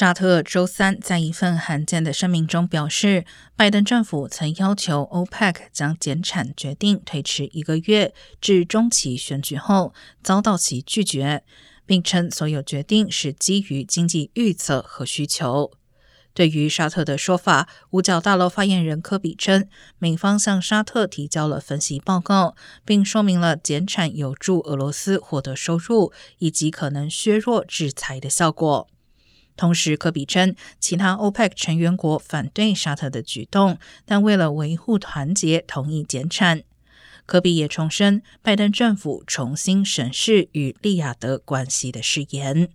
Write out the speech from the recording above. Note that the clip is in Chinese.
沙特周三在一份罕见的声明中表示，拜登政府曾要求 OPEC 将减产决定推迟一个月至中期选举后，遭到其拒绝，并称所有决定是基于经济预测和需求。对于沙特的说法，五角大楼发言人科比称，美方向沙特提交了分析报告，并说明了减产有助俄罗斯获得收入，以及可能削弱制裁的效果。同时，科比称，其他 OPEC 成员国反对沙特的举动，但为了维护团结，同意减产。科比也重申，拜登政府重新审视与利雅得关系的誓言。